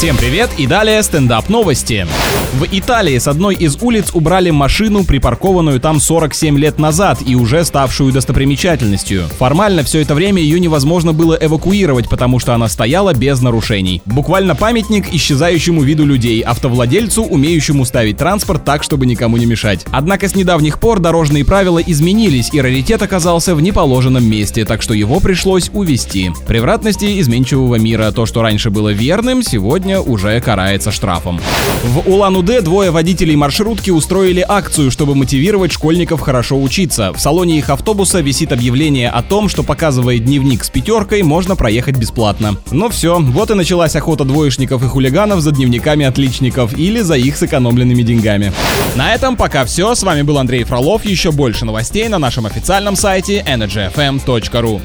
Всем привет и далее стендап новости. В Италии с одной из улиц убрали машину, припаркованную там 47 лет назад и уже ставшую достопримечательностью. Формально все это время ее невозможно было эвакуировать, потому что она стояла без нарушений. Буквально памятник исчезающему виду людей, автовладельцу, умеющему ставить транспорт так, чтобы никому не мешать. Однако с недавних пор дорожные правила изменились, и раритет оказался в неположенном месте, так что его пришлось увести. Превратности изменчивого мира. То, что раньше было верным, сегодня сегодня уже карается штрафом. В Улан-Удэ двое водителей маршрутки устроили акцию, чтобы мотивировать школьников хорошо учиться. В салоне их автобуса висит объявление о том, что показывая дневник с пятеркой, можно проехать бесплатно. Но все, вот и началась охота двоечников и хулиганов за дневниками отличников или за их сэкономленными деньгами. На этом пока все. С вами был Андрей Фролов. Еще больше новостей на нашем официальном сайте energyfm.ru.